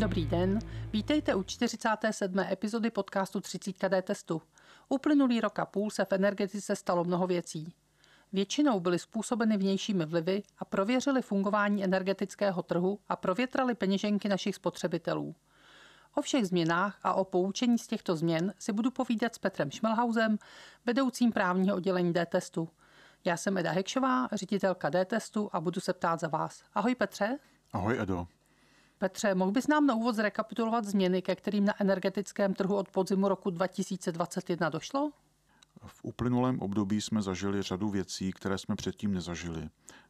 Dobrý den, vítejte u 47. epizody podcastu 30 KD testu. Uplynulý rok a půl se v energetice stalo mnoho věcí. Většinou byly způsobeny vnějšími vlivy a prověřily fungování energetického trhu a provětrali peněženky našich spotřebitelů. O všech změnách a o poučení z těchto změn si budu povídat s Petrem Šmelhausem, vedoucím právního oddělení D-testu. Já jsem Eda Hekšová, ředitelka D-testu a budu se ptát za vás. Ahoj Petře. Ahoj Edo. Petře, mohl bys nám na úvod zrekapitulovat změny, ke kterým na energetickém trhu od podzimu roku 2021 došlo? V uplynulém období jsme zažili řadu věcí, které jsme předtím nezažili.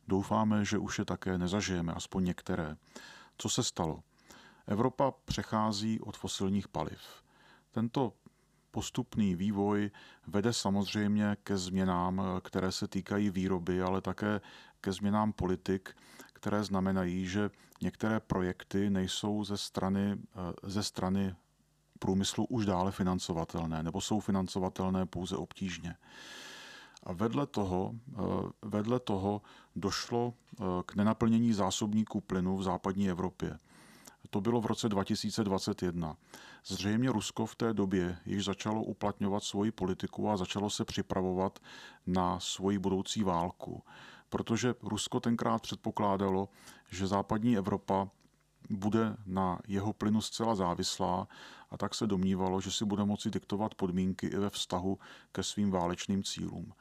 Doufáme, že už je také nezažijeme, aspoň některé. Co se stalo? Evropa přechází od fosilních paliv. Tento postupný vývoj vede samozřejmě ke změnám, které se týkají výroby, ale také ke změnám politik, které znamenají, že některé projekty nejsou ze strany, ze strany průmyslu už dále financovatelné nebo jsou financovatelné pouze obtížně. A vedle toho, vedle toho došlo k nenaplnění zásobníků plynu v západní Evropě. To bylo v roce 2021. Zřejmě Rusko v té době již začalo uplatňovat svoji politiku a začalo se připravovat na svoji budoucí válku. Protože Rusko tenkrát předpokládalo, že západní Evropa bude na jeho plynu zcela závislá a tak se domnívalo, že si bude moci diktovat podmínky i ve vztahu ke svým válečným cílům.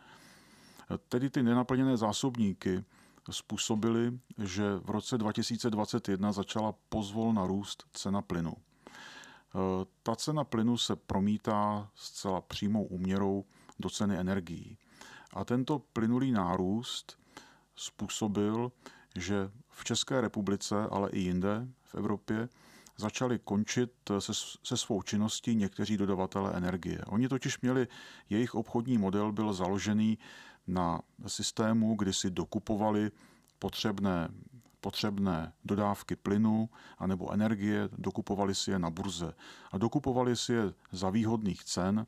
Tedy ty nenaplněné zásobníky způsobily, že v roce 2021 začala pozvolna růst cena plynu. Ta cena plynu se promítá zcela přímou úměrou do ceny energií. A tento plynulý nárůst způsobil, že v České republice, ale i jinde v Evropě začali končit se, se svou činností někteří dodavatelé energie. Oni totiž měli, jejich obchodní model byl založený na systému, kdy si dokupovali potřebné, potřebné dodávky plynu anebo energie, dokupovali si je na burze. A dokupovali si je za výhodných cen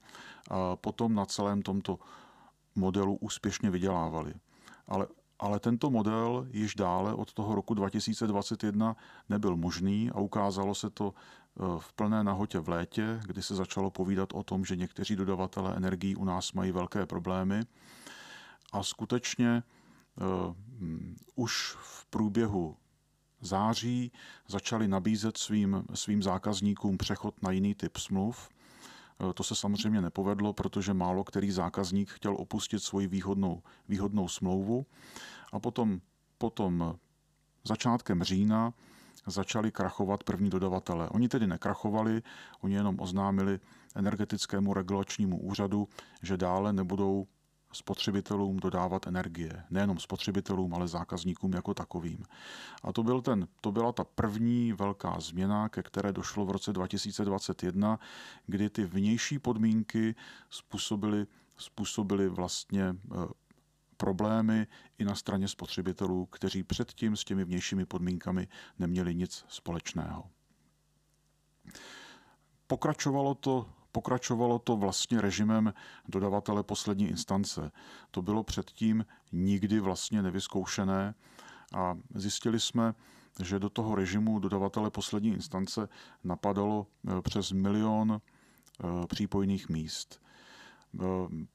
a potom na celém tomto modelu úspěšně vydělávali. Ale ale tento model již dále od toho roku 2021 nebyl možný a ukázalo se to e, v plné nahotě v létě, kdy se začalo povídat o tom, že někteří dodavatelé energií u nás mají velké problémy. A skutečně uh, už v průběhu září začali nabízet svým, svým zákazníkům přechod na jiný typ smluv – Eh, to se samozřejmě nepovedlo, protože málo který zákazník chtěl opustit svoji výhodnou, výhodnou smlouvu. A potom, potom začátkem října začali krachovat první dodavatele. Oni tedy nekrachovali, oni jenom oznámili energetickému regulačnímu úřadu, že dále nebudou spotřebitelům dodávat energie. Nejenom spotřebitelům, ale zákazníkům jako takovým. A to, byl ten, to byla ta první velká změna, ke které došlo v roce 2021, kdy ty vnější podmínky způsobily, způsobily vlastně eh, problémy i na straně spotřebitelů, kteří předtím s těmi vnějšími podmínkami neměli nic společného. Pokračovalo to Pokračovalo to vlastně režimem dodavatele poslední instance. To bylo předtím nikdy vlastně nevyzkoušené a zjistili jsme, že do toho režimu dodavatele poslední instance napadalo eh, přes milion eh, přípojných míst. Eh,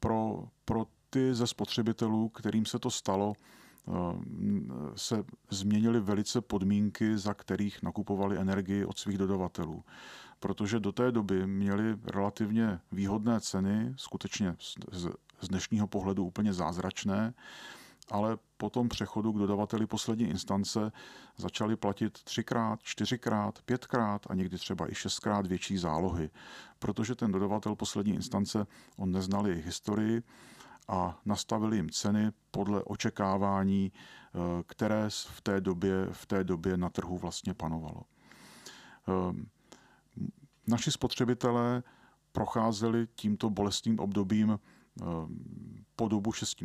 pro, pro ty ze spotřebitelů, kterým se to stalo, se změnily velice podmínky, za kterých nakupovali energii od svých dodavatelů. Protože do té doby měli relativně výhodné ceny, skutečně z dnešního pohledu úplně zázračné, ale po tom přechodu k dodavateli poslední instance začali platit třikrát, čtyřikrát, pětkrát a někdy třeba i šestkrát větší zálohy, protože ten dodavatel poslední instance, on neznal jejich historii, a nastavili jim ceny podle očekávání, eh, které v té době, v té době na trhu vlastně panovalo. Naši spotřebitelé procházeli tímto bolestným obdobím eh, po dobu 6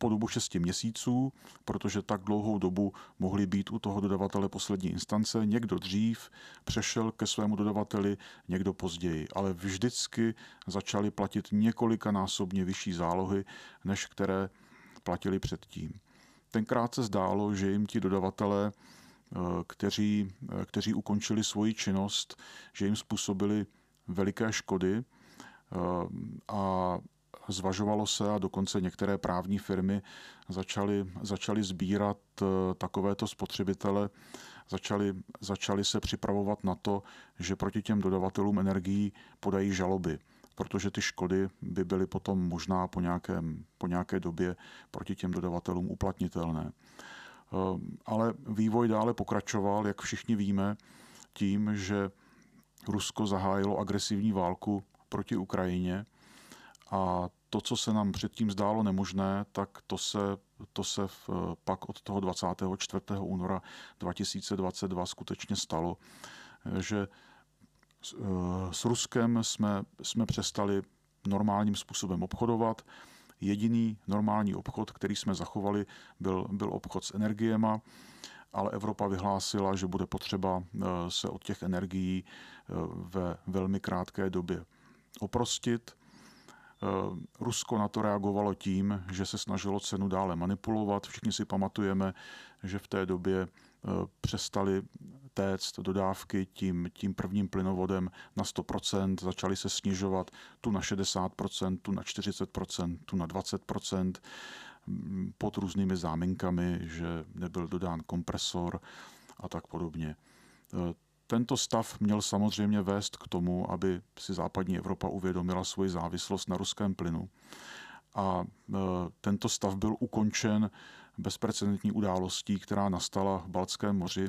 po dobu 6 měsíců, protože tak dlouhou dobu mohli být u toho dodavatele poslední instance. Někdo dřív přešel ke svému dodavateli, někdo později, ale vždycky začali platit několikanásobně vyšší zálohy, než které platili předtím. Tenkrát se zdálo, že jim ti dodavatelé kteří, kteří ukončili svoji činnost, že jim způsobili veliké škody a zvažovalo se a dokonce některé právní firmy začaly, začaly sbírat takovéto spotřebitele, začaly, začaly se připravovat na to, že proti těm dodavatelům energií podají žaloby protože ty škody by byly potom možná po, nějakém, po nějaké době proti těm dodavatelům uplatnitelné. Ehm, ale vývoj dále pokračoval, jak všichni víme, tím, že Rusko zahájilo agresivní válku proti Ukrajině a to, co se nám předtím zdálo nemožné, tak to se, to se v, pak od toho 24. února 2022 skutečně stalo, že s, eh, s Ruskem jsme, jsme přestali normálním způsobem obchodovat. Jediný normální obchod, který jsme zachovali, byl, byl obchod s energiema, ale Evropa vyhlásila, že bude potřeba eh, se od těch energií eh, ve velmi krátké době oprostit. Rusko na to reagovalo tím, že se snažilo cenu dále manipulovat. Všichni si pamatujeme, že v té době přestali téct dodávky tím, tím prvním plynovodem na 100%, začaly se snižovat tu na 60%, tu na 40%, tu na 20%, mm, pod různými záminkami, že nebyl dodán kompresor a tak podobně. E, tento stav měl samozřejmě vést k tomu, aby si západní Evropa uvědomila svoji závislost na ruském plynu. A e, tento stav byl ukončen bezprecedentní událostí, která nastala v Baltském moři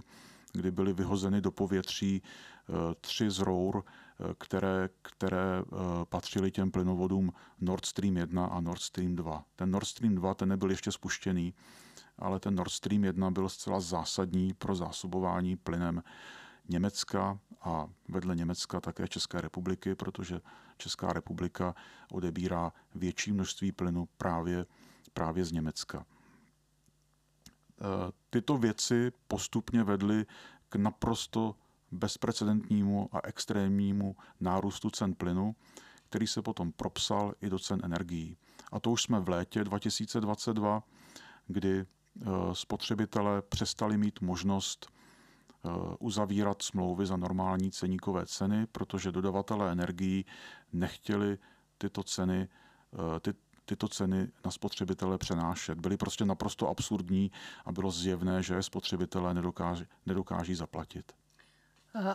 kdy byly vyhozeny do povětří eh, tři z rour, eh, které, které eh, patřily těm plynovodům Nord Stream 1 a Nord Stream 2. Ten Nord Stream 2 ten nebyl ještě spuštěný, ale ten Nord Stream 1 byl zcela zásadní pro zásobování plynem Německa a vedle Německa také České republiky, protože Česká republika odebírá větší množství plynu právě, právě z Německa. Tyto věci postupně vedly k naprosto bezprecedentnímu a extrémnímu nárůstu cen plynu, který se potom propsal i do cen energií. A to už jsme v létě 2022, kdy eh, spotřebitelé přestali mít možnost eh, uzavírat smlouvy za normální ceníkové ceny, protože dodavatelé energií nechtěli tyto ceny, eh, ty, tyto ceny na spotřebitele přenášet. Byly prostě naprosto absurdní a bylo zjevné, že spotřebitelé nedokáží, nedokáží zaplatit.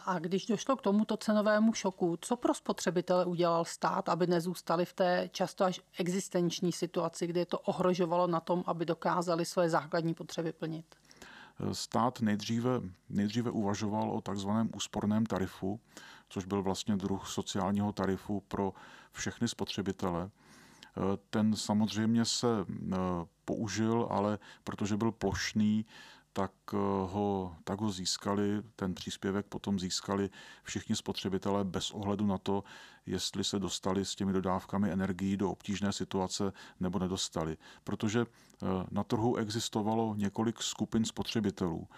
A když došlo k tomuto cenovému šoku, co pro spotřebitele udělal stát, aby nezůstali v té často až existenční situaci, kdy je to ohrožovalo na tom, aby dokázali své základní potřeby plnit? Stát nejdříve, nejdříve uvažoval o takzvaném úsporném tarifu, což byl vlastně druh sociálního tarifu pro všechny spotřebitele. Ten samozřejmě se eh, použil, ale protože byl plošný, tak eh, ho, tak ho získali, ten příspěvek potom získali všichni spotřebitelé bez ohledu na to, jestli se dostali s těmi dodávkami energií do obtížné situace nebo nedostali. Protože eh, na trhu existovalo několik skupin spotřebitelů.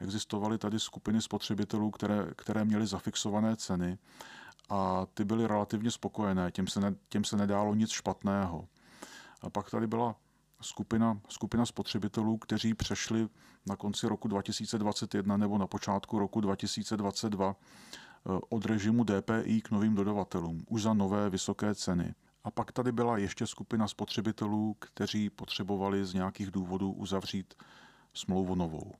Existovaly tady skupiny spotřebitelů, které, které měly zafixované ceny a ty byly relativně spokojené, těm se, ne, těm se nedálo nic špatného. A pak tady byla skupina, skupina spotřebitelů, kteří přešli na konci roku 2021 nebo na počátku roku 2022 eh, od režimu DPI k novým dodavatelům, už za nové vysoké ceny. A pak tady byla ještě skupina spotřebitelů, kteří potřebovali z nějakých důvodů uzavřít smlouvu novou.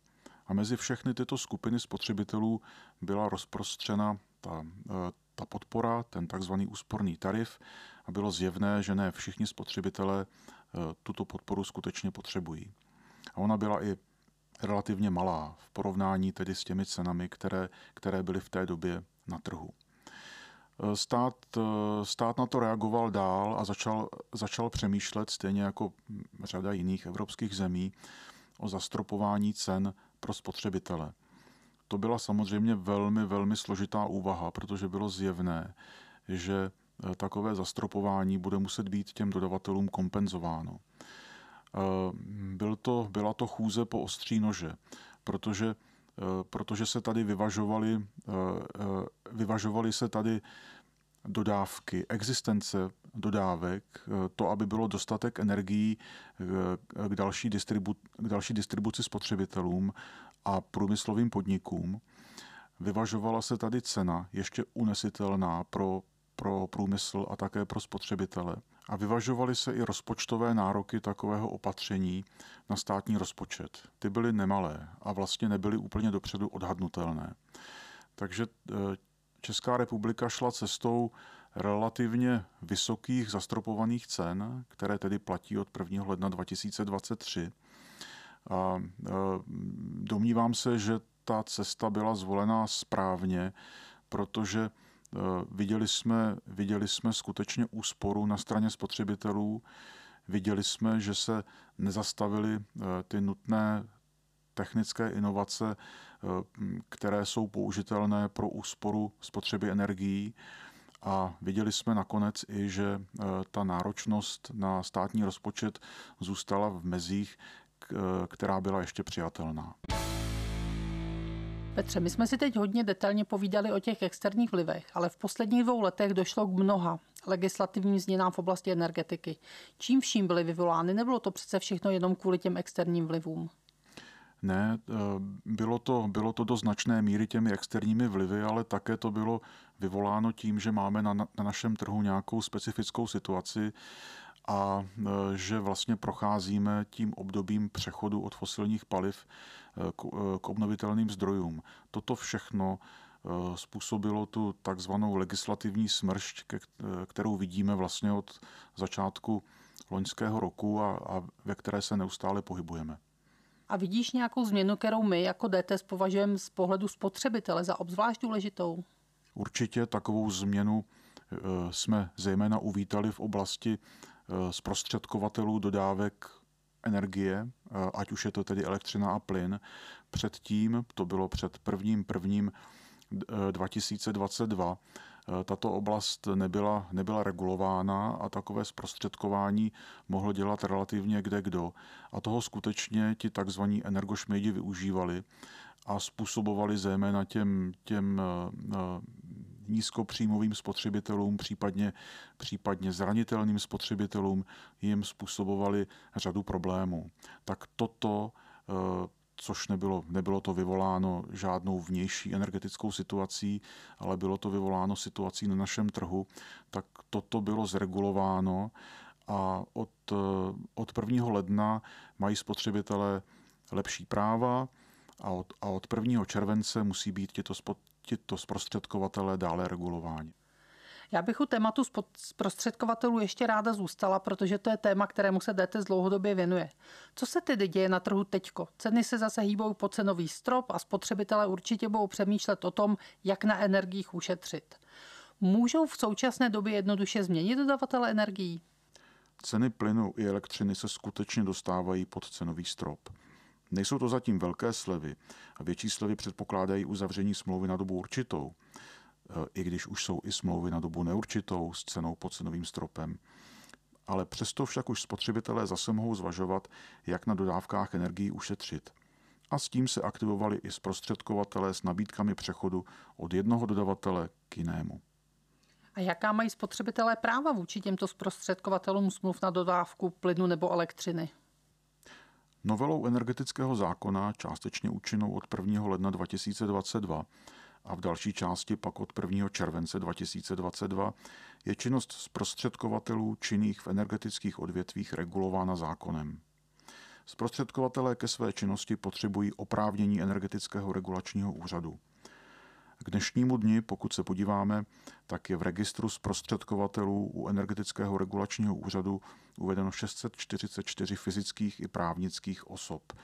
A mezi všechny tyto skupiny spotřebitelů byla rozprostřena ta, eh, ta podpora, ten takzvaný úsporný tarif a bylo zjevné, že ne všichni spotřebitelé eh, tuto podporu skutečně potřebují. A ona byla i relativně malá v porovnání tedy s těmi cenami, které, které byly v té době na trhu. Eh, stát, stát na to reagoval dál a začal, začal přemýšlet, stejně jako řada jiných evropských zemí, o zastropování cen pro spotřebitele. To byla samozřejmě velmi, velmi složitá úvaha, protože bylo zjevné, že eh, takové zastropování bude muset být těm dodavatelům kompenzováno. Eh, byl to, byla to chůze po ostří nože, protože, eh, protože se tady vyvažovaly, vyvažovaly se tady dodávky, existence dodávek, to, aby bylo dostatek energií k další, distribu, k další distribuci spotřebitelům a průmyslovým podnikům. Vyvažovala se tady cena ještě unesitelná pro, pro průmysl a také pro spotřebitele. A vyvažovaly se i rozpočtové nároky takového opatření na státní rozpočet. Ty byly nemalé a vlastně nebyly úplně dopředu odhadnutelné. Takže eh, Česká republika šla cestou relativně vysokých zastropovaných cen, které tedy platí od 1. ledna 2023. A e, domnívám se, že ta cesta byla zvolená správně, protože e, viděli jsme, viděli jsme skutečně úsporu na straně spotřebitelů, viděli jsme, že se nezastavily e, ty nutné technické inovace, které jsou použitelné pro úsporu spotřeby energií. A viděli jsme nakonec i, že ta náročnost na státní rozpočet zůstala v mezích, která byla ještě přijatelná. Petře, my jsme si teď hodně detailně povídali o těch externích vlivech, ale v posledních dvou letech došlo k mnoha legislativním změnám v oblasti energetiky. Čím vším byly vyvolány? Nebylo to přece všechno jenom kvůli těm externím vlivům? Ne, eh, bylo to, bylo to do značné míry těmi externími vlivy, ale také to bylo vyvoláno tím, že máme na, na našem trhu nějakou specifickou situaci a e, že vlastně procházíme tím obdobím přechodu od fosilních paliv e, e, k obnovitelným zdrojům. Toto všechno způsobilo tu takzvanou legislativní smršť, kterou vidíme vlastně od začátku loňského roku a, a ve které se neustále pohybujeme. A vidíš nějakou změnu, kterou my jako DTS považujeme z pohledu spotřebitele za obzvlášť důležitou? Určitě takovou změnu jsme zejména uvítali v oblasti zprostředkovatelů dodávek energie, eh, ať už je to tedy elektřina a plyn. Předtím, to bylo před prvním prvním 2022, eh, tato oblast nebyla, nebyla regulována a takové zprostředkování mohl dělat relativně kde kdo. A toho skutečně ti takzvaní energošmejdi využívali a způsobovali zejména těm, těm nízkopříjmovým spotřebitelům, případně, případně zranitelným spotřebitelům jim způsobovali řadu problémů. Tak toto eh, což nebylo, nebylo to vyvoláno žádnou vnější energetickou situací, ale bylo to vyvoláno situací na našem trhu, tak toto bylo zregulováno a od, eh, od 1. ledna mají spotřebitelé lepší práva a od, a od 1. července musí být tito, tito zprostředkovatelé dále regulováni. Já bych u tématu zprostředkovatelů ještě ráda zůstala, protože to je téma, kterému se DT dlouhodobě věnuje. Co se tedy děje na trhu teďko? Ceny se zase hýbou po cenový strop a spotřebitelé určitě budou přemýšlet o tom, jak na energiích ušetřit. Můžou v současné době jednoduše změnit dodavatele energií? Ceny plynu i elektřiny se skutečně dostávají pod cenový strop. Nejsou to zatím velké slevy a větší slevy předpokládají uzavření smlouvy na dobu určitou, e, i když už jsou i smlouvy na dobu neurčitou s cenou pod cenovým stropem. Ale přesto však už spotřebitelé zase mohou zvažovat, jak na dodávkách energií ušetřit. A s tím se aktivovali i zprostředkovatelé s nabídkami přechodu od jednoho dodavatele k jinému. A jaká mají spotřebitelé práva vůči těmto zprostředkovatelům smluv na dodávku plynu nebo elektřiny? Novelou energetického zákona, částečně účinnou od 1. ledna 2022 a v další části pak od 1. července 2022, je činnost zprostředkovatelů činných v energetických odvětvích regulována zákonem. Zprostředkovatelé ke své činnosti potřebují oprávnění energetického regulačního úřadu. K dnešnímu dni, pokud se podíváme, tak je v registru zprostředkovatelů u energetického regulačního úřadu uvedeno 644 fyzických i právnických osob. E,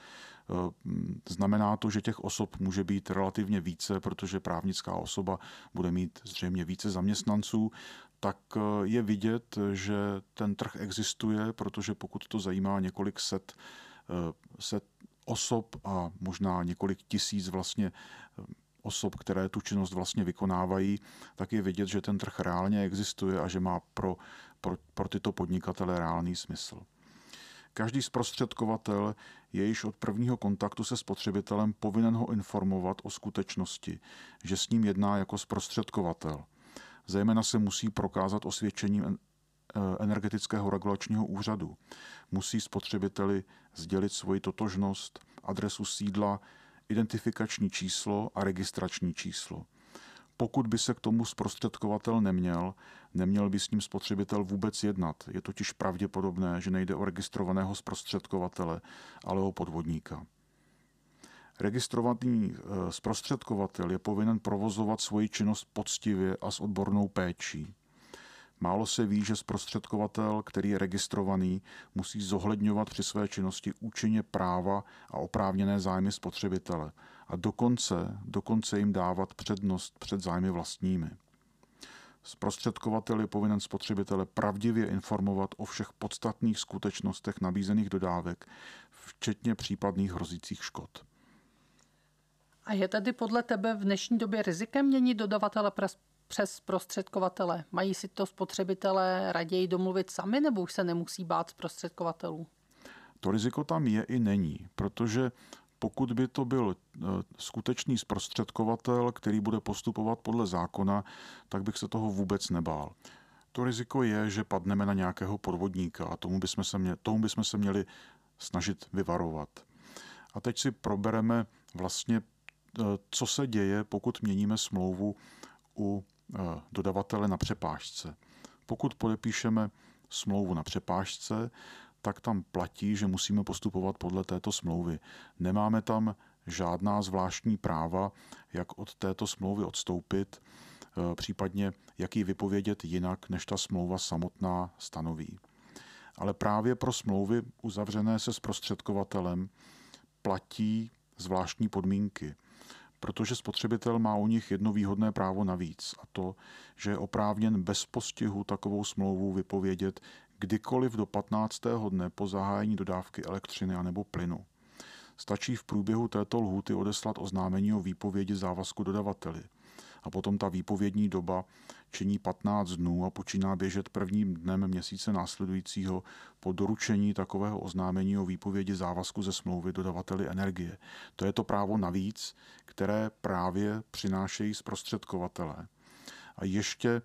znamená to, že těch osob může být relativně více, protože právnická osoba bude mít zřejmě více zaměstnanců, tak e, je vidět, že ten trh existuje, protože pokud to zajímá několik set, e, set osob a možná několik tisíc vlastně osob, které tu činnost vlastně vykonávají, tak je vidět, že ten trh reálně existuje a že má pro, pro, pro tyto podnikatele reálný smysl. Každý zprostředkovatel je již od prvního kontaktu se spotřebitelem povinen ho informovat o skutečnosti, že s ním jedná jako zprostředkovatel. Zejména se musí prokázat osvědčením e, energetického regulačního úřadu. Musí spotřebiteli sdělit svoji totožnost, adresu sídla, identifikační číslo a registrační číslo. Pokud by se k tomu zprostředkovatel neměl, neměl by s ním spotřebitel vůbec jednat. Je totiž pravděpodobné, že nejde o registrovaného zprostředkovatele, ale o podvodníka. Registrovaný eh, zprostředkovatel je povinen provozovat svoji činnost poctivě a s odbornou péčí. Málo se ví, že zprostředkovatel, který je registrovaný, musí zohledňovat při své činnosti účinně práva a oprávněné zájmy spotřebitele a dokonce, dokonce jim dávat přednost před zájmy vlastními. Zprostředkovatel je povinen spotřebitele pravdivě informovat o všech podstatných skutečnostech nabízených dodávek, včetně případných hrozících škod. A je tedy podle tebe v dnešní době rizikem měnit dodavatele přes prostředkovatele? Mají si to spotřebitelé raději domluvit sami nebo už se nemusí bát zprostředkovatelů? To riziko tam je i není, protože pokud by to byl e, skutečný zprostředkovatel, který bude postupovat podle zákona, tak bych se toho vůbec nebál. To riziko je, že padneme na nějakého podvodníka a tomu bychom se měli, tomu bychom se měli snažit vyvarovat. A teď si probereme vlastně, e, co se děje, pokud měníme smlouvu u dodavatele na přepážce. Pokud podepíšeme smlouvu na přepážce, tak tam platí, že musíme postupovat podle této smlouvy. Nemáme tam žádná zvláštní práva, jak od této smlouvy odstoupit, e, případně jak ji vypovědět jinak, než ta smlouva samotná stanoví. Ale právě pro smlouvy uzavřené se zprostředkovatelem platí zvláštní podmínky, protože spotřebitel má u nich jedno výhodné právo navíc, a to, že je oprávněn bez postihu takovou smlouvu vypovědět kdykoliv do 15. dne po zahájení dodávky elektřiny anebo plynu. Stačí v průběhu této lhůty odeslat oznámení o výpovědi závazku dodavateli. A potom ta výpovědní doba činí 15 dnů a počíná běžet prvním dnem měsíce následujícího po doručení takového oznámení o výpovědi závazku ze smlouvy dodavateli energie. To je to právo navíc, které právě přinášejí zprostředkovatelé. A ještě,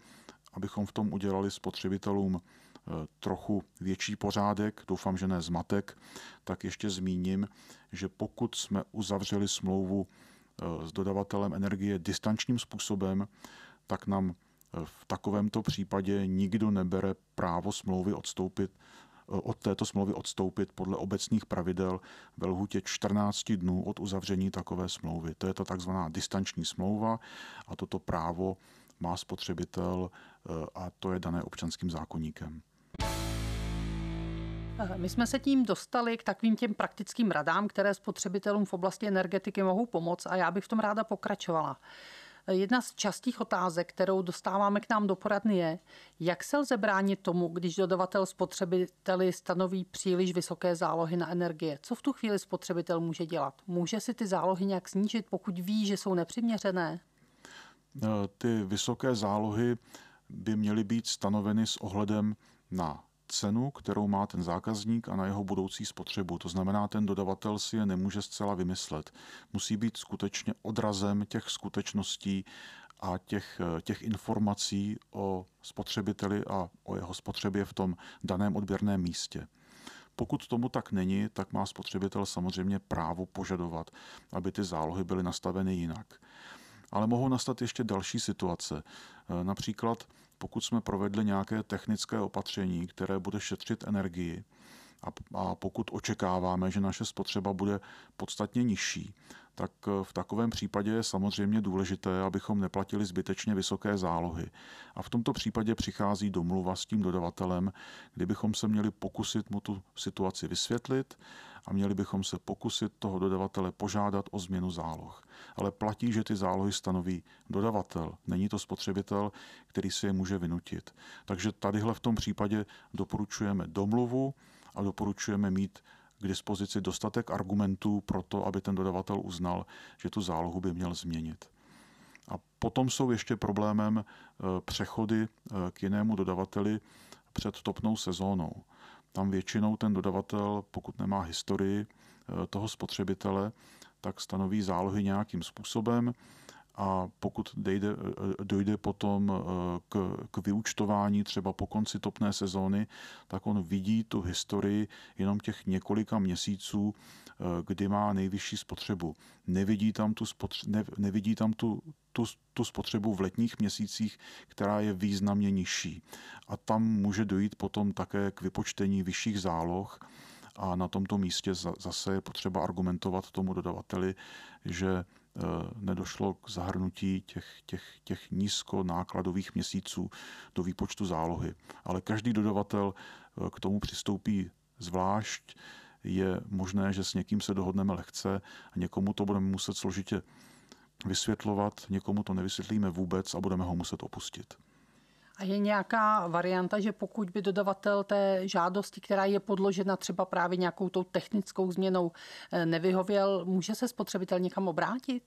abychom v tom udělali spotřebitelům Eh, trochu větší pořádek, doufám, že ne zmatek, tak ještě zmíním, že pokud jsme uzavřeli smlouvu s dodavatelem energie distančním způsobem, tak nám eh, v takovémto případě nikdo nebere právo smlouvy odstoupit od této smlouvy odstoupit podle obecných pravidel ve lhutě 14 dnů od uzavření takové smlouvy. To je ta takzvaná distanční smlouva a toto právo má spotřebitel a to je dané občanským zákonníkem. My jsme se tím dostali k takovým těm praktickým radám, které spotřebitelům v oblasti energetiky mohou pomoct a já bych v tom ráda pokračovala. Jedna z častých otázek, kterou dostáváme k nám do poradny je, jak se lze bránit tomu, když dodavatel spotřebiteli stanoví příliš vysoké zálohy na energie. Co v tu chvíli spotřebitel může dělat? Může si ty zálohy nějak snížit, pokud ví, že jsou nepřiměřené? Ty vysoké zálohy by měly být stanoveny s ohledem na cenu, kterou má ten zákazník a na jeho budoucí spotřebu. To znamená, ten dodavatel si je nemůže zcela vymyslet. Musí být skutečně odrazem těch skutečností a těch, těch informací o spotřebiteli a o jeho spotřebě v tom daném odběrném místě. Pokud tomu tak není, tak má spotřebitel samozřejmě právo požadovat, aby ty zálohy byly nastaveny jinak. Ale mohou nastat ještě další situace. Například pokud jsme provedli nějaké technické opatření, které bude šetřit energii, a, pokud očekáváme, že naše spotřeba bude podstatně nižší, tak eh, v takovém případě je samozřejmě důležité, abychom neplatili zbytečně vysoké zálohy. A v tomto případě přichází domluva s tím dodavatelem, kdybychom se měli pokusit mu tu situaci vysvětlit a měli bychom se pokusit toho dodavatele požádat o změnu záloh. Ale platí, že ty zálohy stanoví dodavatel, není to spotřebitel, který si je může vynutit. Takže tadyhle v tom případě doporučujeme domluvu a doporučujeme mít k dispozici dostatek argumentů pro to, aby ten dodavatel uznal, že tu zálohu by měl změnit. A potom jsou ještě problémem eh, přechody eh, k jinému dodavateli před topnou sezónou. Tam většinou ten dodavatel, pokud nemá historii eh, toho spotřebitele, tak stanoví zálohy nějakým způsobem a pokud dojde, dojde potom k, k vyučtování třeba po konci topné sezóny, tak on vidí tu historii jenom těch několika měsíců, kdy má nejvyšší spotřebu. Nevidí tam tu, spotře- ne, nevidí tam tu, tu, tu spotřebu v letních měsících, která je významně nižší. A tam může dojít potom také k vypočtení vyšších záloh, a na tomto místě zase je potřeba argumentovat tomu dodavateli, že e, nedošlo k zahrnutí těch, těch, těch nízkonákladových měsíců do výpočtu zálohy. Ale každý dodavatel e, k tomu přistoupí zvlášť. Je možné, že s někým se dohodneme lehce a někomu to budeme muset složitě vysvětlovat, někomu to nevysvětlíme vůbec a budeme ho muset opustit. A je nějaká varianta, že pokud by dodavatel té žádosti, která je podložena třeba právě nějakou tou technickou změnou, eh, nevyhověl, může se spotřebitel někam obrátit?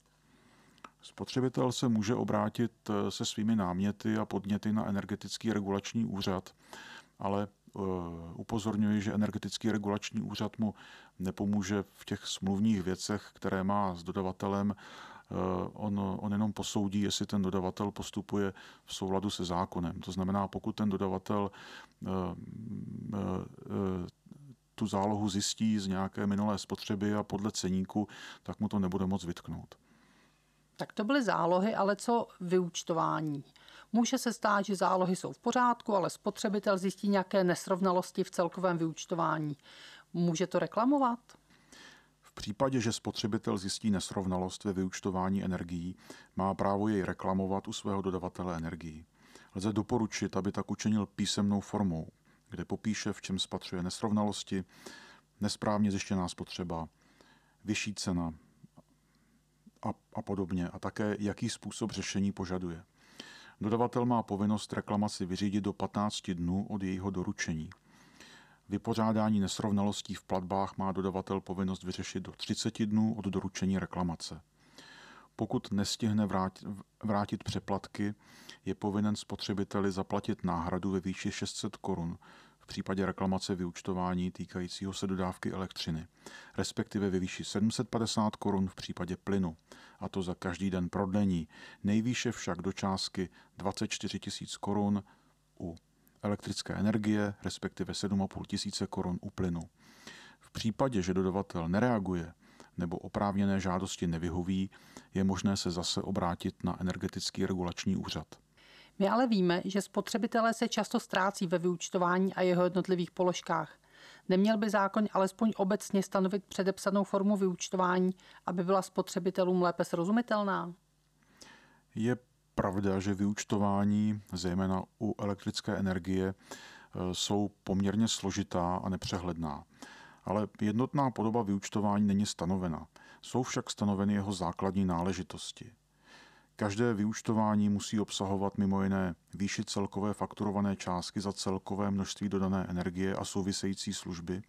Spotřebitel se může obrátit eh, se svými náměty a podněty na energetický regulační úřad, ale eh, upozorňuji, že energetický regulační úřad mu nepomůže v těch smluvních věcech, které má s dodavatelem on, on jenom posoudí, jestli ten dodavatel postupuje v souladu se zákonem. To znamená, pokud ten dodavatel eh, eh, tu zálohu zjistí z nějaké minulé spotřeby a podle ceníku, tak mu to nebude moc vytknout. Tak to byly zálohy, ale co vyúčtování? Může se stát, že zálohy jsou v pořádku, ale spotřebitel zjistí nějaké nesrovnalosti v celkovém vyúčtování. Může to reklamovat? V případě, že spotřebitel zjistí nesrovnalost ve vyučtování energií, má právo jej reklamovat u svého dodavatele energií. Lze doporučit, aby tak učinil písemnou formou, kde popíše, v čem spatřuje nesrovnalosti, nesprávně zjištěná spotřeba, vyšší cena a, a podobně, a také jaký způsob řešení požaduje. Dodavatel má povinnost reklamaci vyřídit do 15 dnů od jejího doručení – Vypořádání nesrovnalostí v platbách má dodavatel povinnost vyřešit do 30 dnů od doručení reklamace. Pokud nestihne vrátit, přeplatky, je povinen spotřebiteli zaplatit náhradu ve výši 600 korun v případě reklamace vyučtování týkajícího se dodávky elektřiny, respektive ve výši 750 korun v případě plynu, a to za každý den prodlení, nejvýše však do částky 24 000 korun u elektrické energie, respektive 7,5 tisíce korun u plynu. V případě, že dodavatel nereaguje nebo oprávněné žádosti nevyhoví, je možné se zase obrátit na energetický regulační úřad. My ale víme, že spotřebitelé se často ztrácí ve vyúčtování a jeho jednotlivých položkách. Neměl by zákon alespoň obecně stanovit předepsanou formu vyúčtování, aby byla spotřebitelům lépe srozumitelná? Je pravda, že vyučtování, zejména u elektrické energie, e, jsou poměrně složitá a nepřehledná. Ale jednotná podoba vyučtování není stanovena. Jsou však stanoveny jeho základní náležitosti. Každé vyučtování musí obsahovat mimo jiné výši celkové fakturované částky za celkové množství dodané energie a související služby,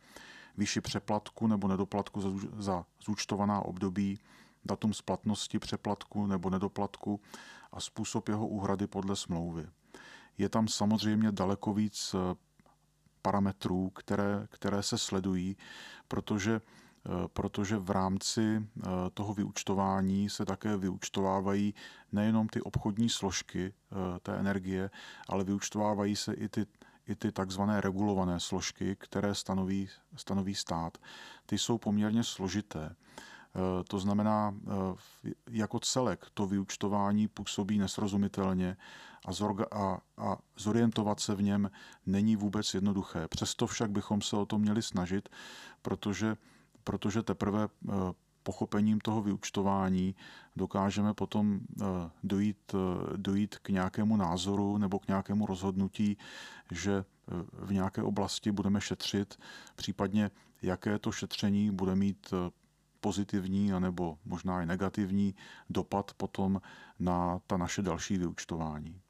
výši přeplatku nebo nedoplatku za zúčtovaná období, datum splatnosti přeplatku nebo nedoplatku a způsob jeho úhrady podle smlouvy. Je tam samozřejmě daleko víc eh, parametrů, které, které se sledují, protože eh, protože v rámci eh, toho vyučtování se také vyučtovávají nejenom ty obchodní složky té energie, ale vyučtovávají se i ty, i ty takzvané regulované složky, které stanoví, stanoví stát. Ty jsou poměrně složité. Eh, to znamená, eh, jako celek to vyučtování působí nesrozumitelně a, zorga, a, a zorientovat se v něm není vůbec jednoduché. Přesto však bychom se o to měli snažit, protože, protože teprve eh, pochopením toho vyučtování dokážeme potom dojít, dojít k nějakému názoru nebo k nějakému rozhodnutí, že v nějaké oblasti budeme šetřit, případně jaké to šetření bude mít pozitivní anebo možná i negativní dopad potom na ta naše další vyučtování.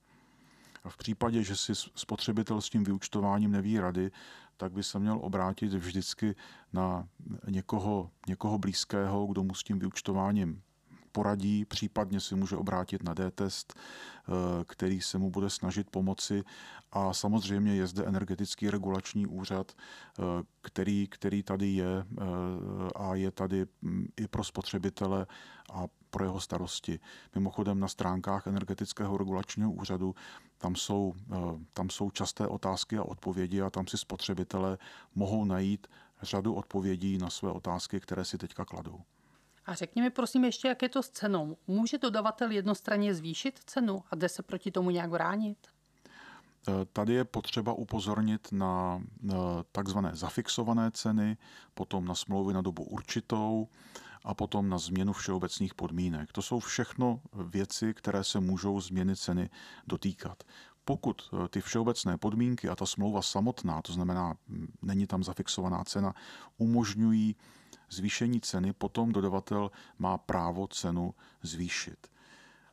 A v případě, že si spotřebitel s tím vyučtováním neví rady, tak by se měl obrátit vždycky na někoho, někoho blízkého, kdo mu s tím vyučtováním poradí, případně si může obrátit na D-test, který se mu bude snažit pomoci. A samozřejmě je zde energetický regulační úřad, který, který tady je a je tady mm, i pro spotřebitele a pro jeho starosti. Mimochodem na stránkách energetického regulačního úřadu tam jsou, tam jsou časté otázky a odpovědi a tam si spotřebitelé mohou najít řadu odpovědí na své otázky, které si teďka kladou. A řekni mi prosím ještě, jak je to s cenou. Může dodavatel jednostranně zvýšit cenu a jde se proti tomu nějak bránit? Eh, tady je potřeba upozornit na takzvané zafixované ceny, potom na smlouvy na dobu určitou a potom na změnu všeobecných podmínek. To jsou všechno věci, které se můžou změny ceny dotýkat. Pokud eh, ty všeobecné podmínky a ta smlouva samotná, to znamená, není tam zafixovaná cena, umožňují zvýšení ceny, potom dodavatel má právo cenu zvýšit.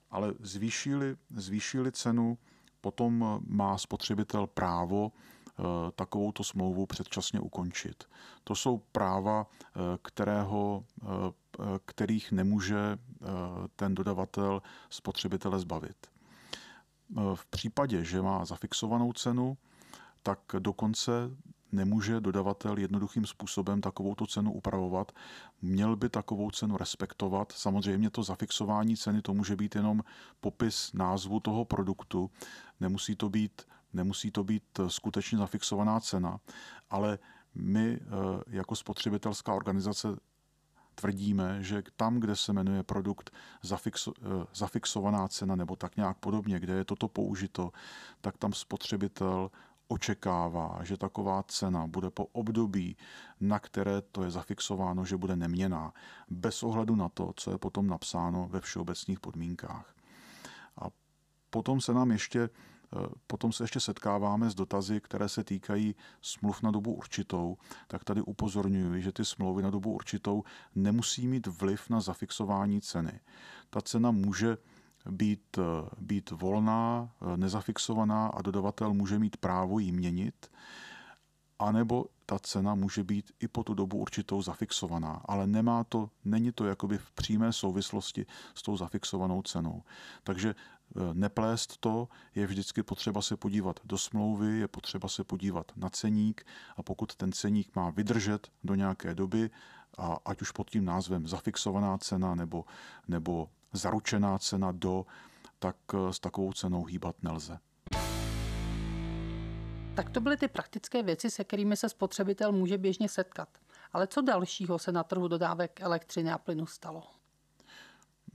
Ale zvýšili, zvýšili cenu, potom eh, má spotřebitel právo eh, takovouto smlouvu předčasně ukončit. To jsou práva, kterého, kterých nemůže ten dodavatel spotřebitele zbavit. V případě, že má zafixovanou cenu, tak dokonce nemůže dodavatel jednoduchým způsobem takovouto cenu upravovat. Měl by takovou cenu respektovat. Samozřejmě to zafixování ceny to může být jenom popis názvu toho produktu. Nemusí to být, nemusí to být skutečně zafixovaná cena, ale my eh, jako spotřebitelská organizace tvrdíme, že tam, kde se jmenuje produkt zafixo, eh, zafixovaná cena nebo tak nějak podobně, kde je toto použito, tak tam spotřebitel očekává, že taková cena bude po období, na které to je zafixováno, že bude neměná, bez ohledu na to, co je potom napsáno ve všeobecných podmínkách. A potom se nám ještě Potom se ještě setkáváme s dotazy, které se týkají smluv na dobu určitou. Tak tady upozorňuji, že ty smlouvy na dobu určitou nemusí mít vliv na zafixování ceny. Ta cena může být, být volná, nezafixovaná a dodavatel může mít právo ji měnit, anebo ta cena může být i po tu dobu určitou zafixovaná, ale nemá to, není to jakoby v přímé souvislosti s tou zafixovanou cenou. Takže Eh, neplést to, je vždycky potřeba se podívat do smlouvy, je potřeba se podívat na ceník a pokud ten ceník má vydržet do nějaké doby, a ať už pod tím názvem zafixovaná cena nebo, nebo zaručená cena do, tak eh, s takovou cenou hýbat nelze. Tak to byly ty praktické věci, se kterými se spotřebitel může běžně setkat. Ale co dalšího se na trhu dodávek elektřiny a plynu stalo?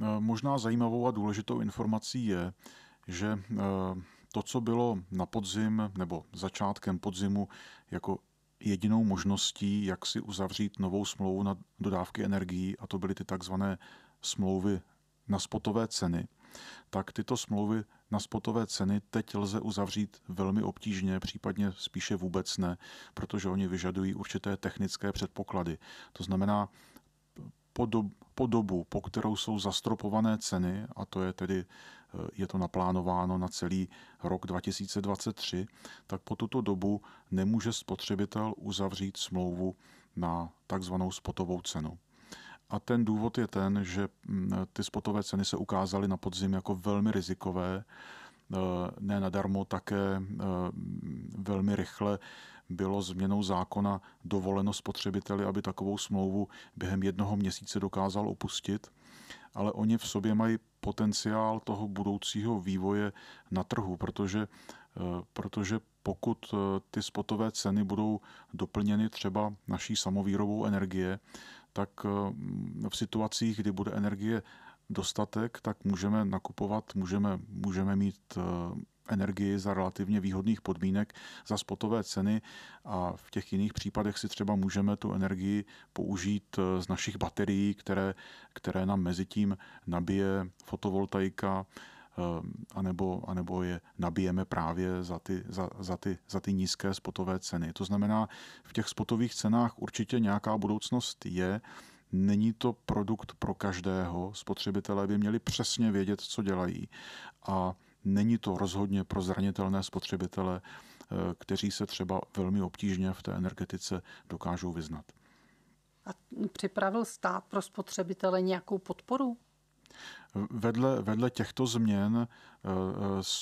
Eh, možná zajímavou a důležitou informací je, že eh, to, co bylo na podzim nebo začátkem podzimu jako jedinou možností, jak si uzavřít novou smlouvu na dodávky energií, a to byly ty takzvané smlouvy na spotové ceny, tak tyto smlouvy na spotové ceny teď lze uzavřít velmi obtížně, případně spíše vůbec ne, protože oni vyžadují určité technické předpoklady. To znamená, po, do, po dobu, po kterou jsou zastropované ceny, a to je tedy, eh, je to naplánováno na celý rok 2023, tak po tuto dobu nemůže spotřebitel uzavřít smlouvu na takzvanou spotovou cenu. A ten důvod je ten, že mm, ty spotové ceny se ukázaly na podzim jako velmi rizikové, eh, ne nadarmo také eh, velmi rychle bylo změnou zákona dovoleno spotřebiteli, aby takovou smlouvu během jednoho měsíce dokázal opustit, ale oni v sobě mají potenciál toho budoucího vývoje na trhu, protože, eh, protože pokud ty spotové ceny budou doplněny třeba naší samovýrobou energie, tak eh, v situacích, kdy bude energie dostatek, tak můžeme nakupovat, můžeme, můžeme mít energii za relativně výhodných podmínek za spotové ceny a v těch jiných případech si třeba můžeme tu energii použít eh, z našich baterií, které, které nám mezi tím nabije fotovoltaika, eh, anebo, anebo je nabijeme právě za ty, za, za, ty, za ty nízké spotové ceny. To znamená, v těch spotových cenách určitě nějaká budoucnost je, Není to produkt pro každého. Spotřebitelé by měli přesně vědět, co dělají. A Není to rozhodně pro zranitelné spotřebitele, eh, kteří se třeba velmi obtížně v té energetice dokážou vyznat. A připravil stát pro spotřebitele nějakou podporu? Vedle, vedle těchto změn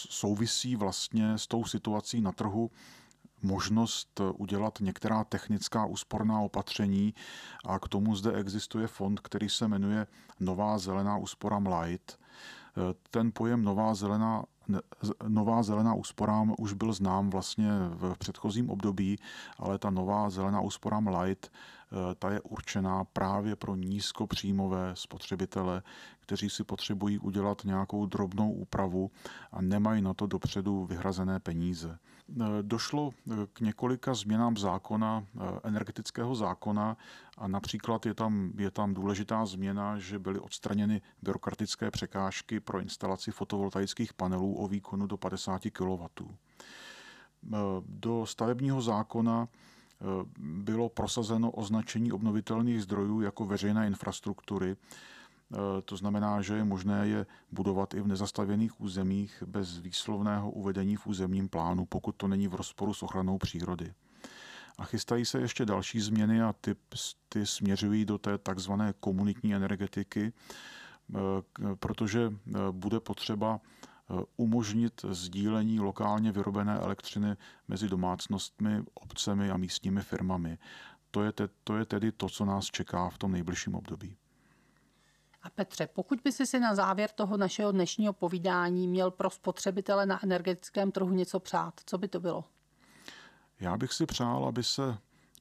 souvisí vlastně s tou situací na trhu možnost udělat některá technická úsporná opatření a k tomu zde existuje fond, který se jmenuje Nová zelená úspora Light. Ten pojem Nová zelená nová zelená úsporám už byl znám vlastně v předchozím období, ale ta nová zelená úsporám light, eh, ta je určená právě pro nízkopříjmové spotřebitele, kteří si potřebují udělat nějakou drobnou úpravu a nemají na to dopředu vyhrazené peníze. Eh, došlo eh, k několika změnám zákona, energetického zákona a například je tam, je tam důležitá změna, že byly odstraněny byrokratické překážky pro instalaci fotovoltaických panelů o výkonu do 50 kW. Do stavebního zákona bylo prosazeno označení obnovitelných zdrojů jako veřejné infrastruktury. E, to znamená, že je možné je budovat i v nezastavěných územích bez výslovného uvedení v územním plánu, pokud to není v rozporu s ochranou přírody. A chystají se ještě další změny a ty, ty směřují do té takzvané komunitní energetiky, e, protože bude potřeba Eh, umožnit sdílení lokálně vyrobené elektřiny mezi domácnostmi, obcemi a místními firmami. To je, te, to je tedy to, co nás čeká v tom nejbližším období. A Petře, pokud by si si na závěr toho našeho dnešního povídání měl pro spotřebitele na energetickém trhu něco přát, co by to bylo? Já bych si přál, aby se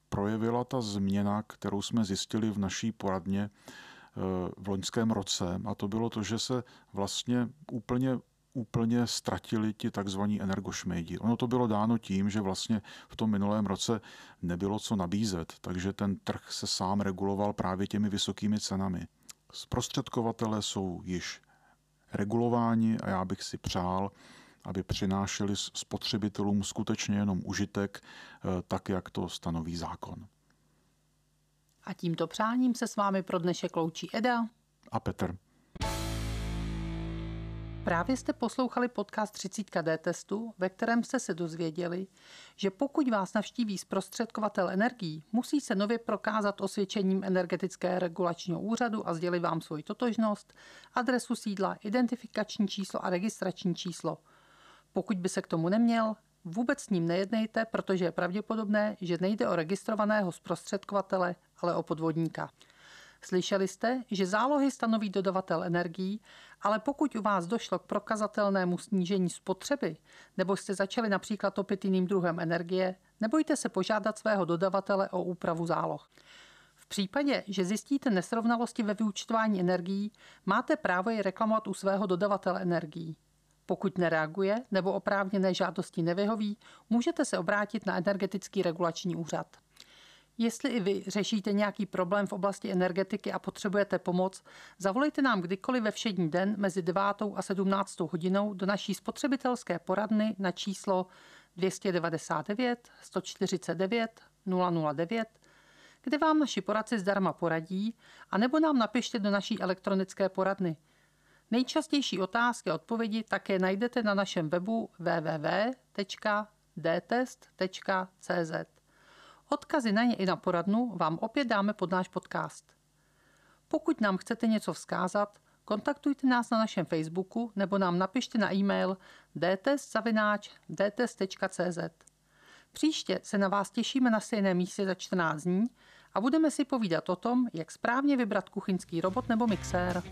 projevila ta změna, kterou jsme zjistili v naší poradně eh, v loňském roce. A to bylo to, že se vlastně úplně úplně ztratili ti takzvaní energošmejdi. Ono to bylo dáno tím, že vlastně v tom minulém roce nebylo co nabízet, takže ten trh se sám reguloval právě těmi vysokými cenami. Zprostředkovatele jsou již regulováni a já bych si přál, aby přinášeli spotřebitelům skutečně jenom užitek, eh, tak jak to stanoví zákon. A tímto přáním se s vámi pro dnešek loučí Eda a Petr. Právě jste poslouchali podcast 30 D testu, ve kterém jste se dozvěděli, že pokud vás navštíví zprostředkovatel energií, musí se nově prokázat osvědčením energetické regulačního úřadu a sdělit vám svoji totožnost, adresu sídla, identifikační číslo a registrační číslo. Pokud by se k tomu neměl, vůbec s ním nejednejte, protože je pravděpodobné, že nejde o registrovaného zprostředkovatele, ale o podvodníka. Slyšeli jste, že zálohy stanoví dodavatel energií, ale pokud u vás došlo k prokazatelnému snížení spotřeby, nebo jste začali například topit jiným druhem energie, nebojte se požádat svého dodavatele o úpravu záloh. V případě, že zjistíte nesrovnalosti ve vyúčtování energií, máte právo je reklamovat u svého dodavatele energií. Pokud nereaguje nebo oprávněné žádosti nevyhoví, můžete se obrátit na energetický regulační úřad. Jestli i vy řešíte nějaký problém v oblasti energetiky a potřebujete pomoc, zavolejte nám kdykoliv ve všední den mezi 9. a 17. hodinou do naší spotřebitelské poradny na číslo 299 149 009, kde vám naši poradci zdarma poradí, a nebo nám napište do naší elektronické poradny. Nejčastější otázky a odpovědi také najdete na našem webu www.dtest.cz. Odkazy na ně i na poradnu vám opět dáme pod náš podcast. Pokud nám chcete něco vzkázat, kontaktujte nás na našem Facebooku nebo nám napište na e-mail dtest.cz. Příště se na vás těšíme na stejném místě za 14 dní a budeme si povídat o tom, jak správně vybrat kuchyňský robot nebo mixér.